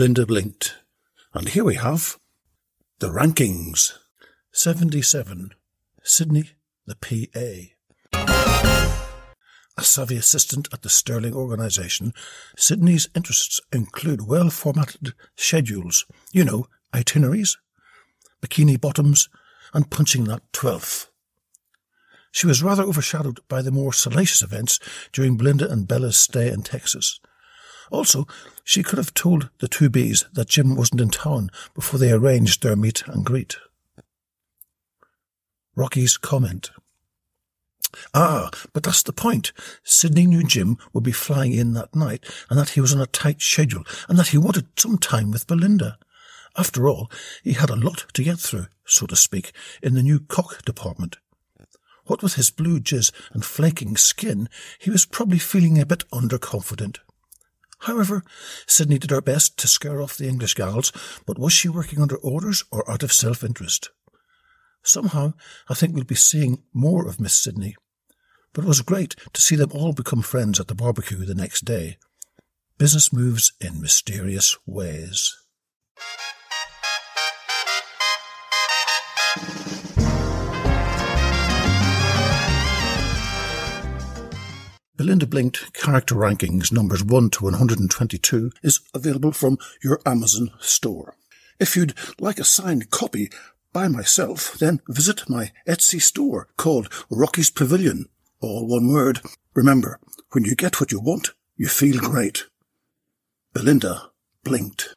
Belinda blinked. And here we have the rankings. 77. Sydney, the PA. A savvy assistant at the Stirling organisation, Sydney's interests include well formatted schedules, you know, itineraries, bikini bottoms, and punching that twelfth. She was rather overshadowed by the more salacious events during Belinda and Bella's stay in Texas. Also, she could have told the two bees that Jim wasn't in town before they arranged their meet and greet. Rocky's comment. Ah, but that's the point. Sydney knew Jim would be flying in that night and that he was on a tight schedule and that he wanted some time with Belinda. After all, he had a lot to get through, so to speak, in the new cock department. What with his blue jizz and flaking skin, he was probably feeling a bit underconfident. However, Sydney did her best to scare off the English gals, but was she working under orders or out of self-interest? Somehow, I think we'll be seeing more of Miss Sydney. But it was great to see them all become friends at the barbecue the next day. Business moves in mysterious ways. Belinda Blinked Character Rankings numbers 1 to 122 is available from your Amazon store. If you'd like a signed copy by myself, then visit my Etsy store called Rocky's Pavilion. All one word. Remember, when you get what you want, you feel great. Belinda blinked.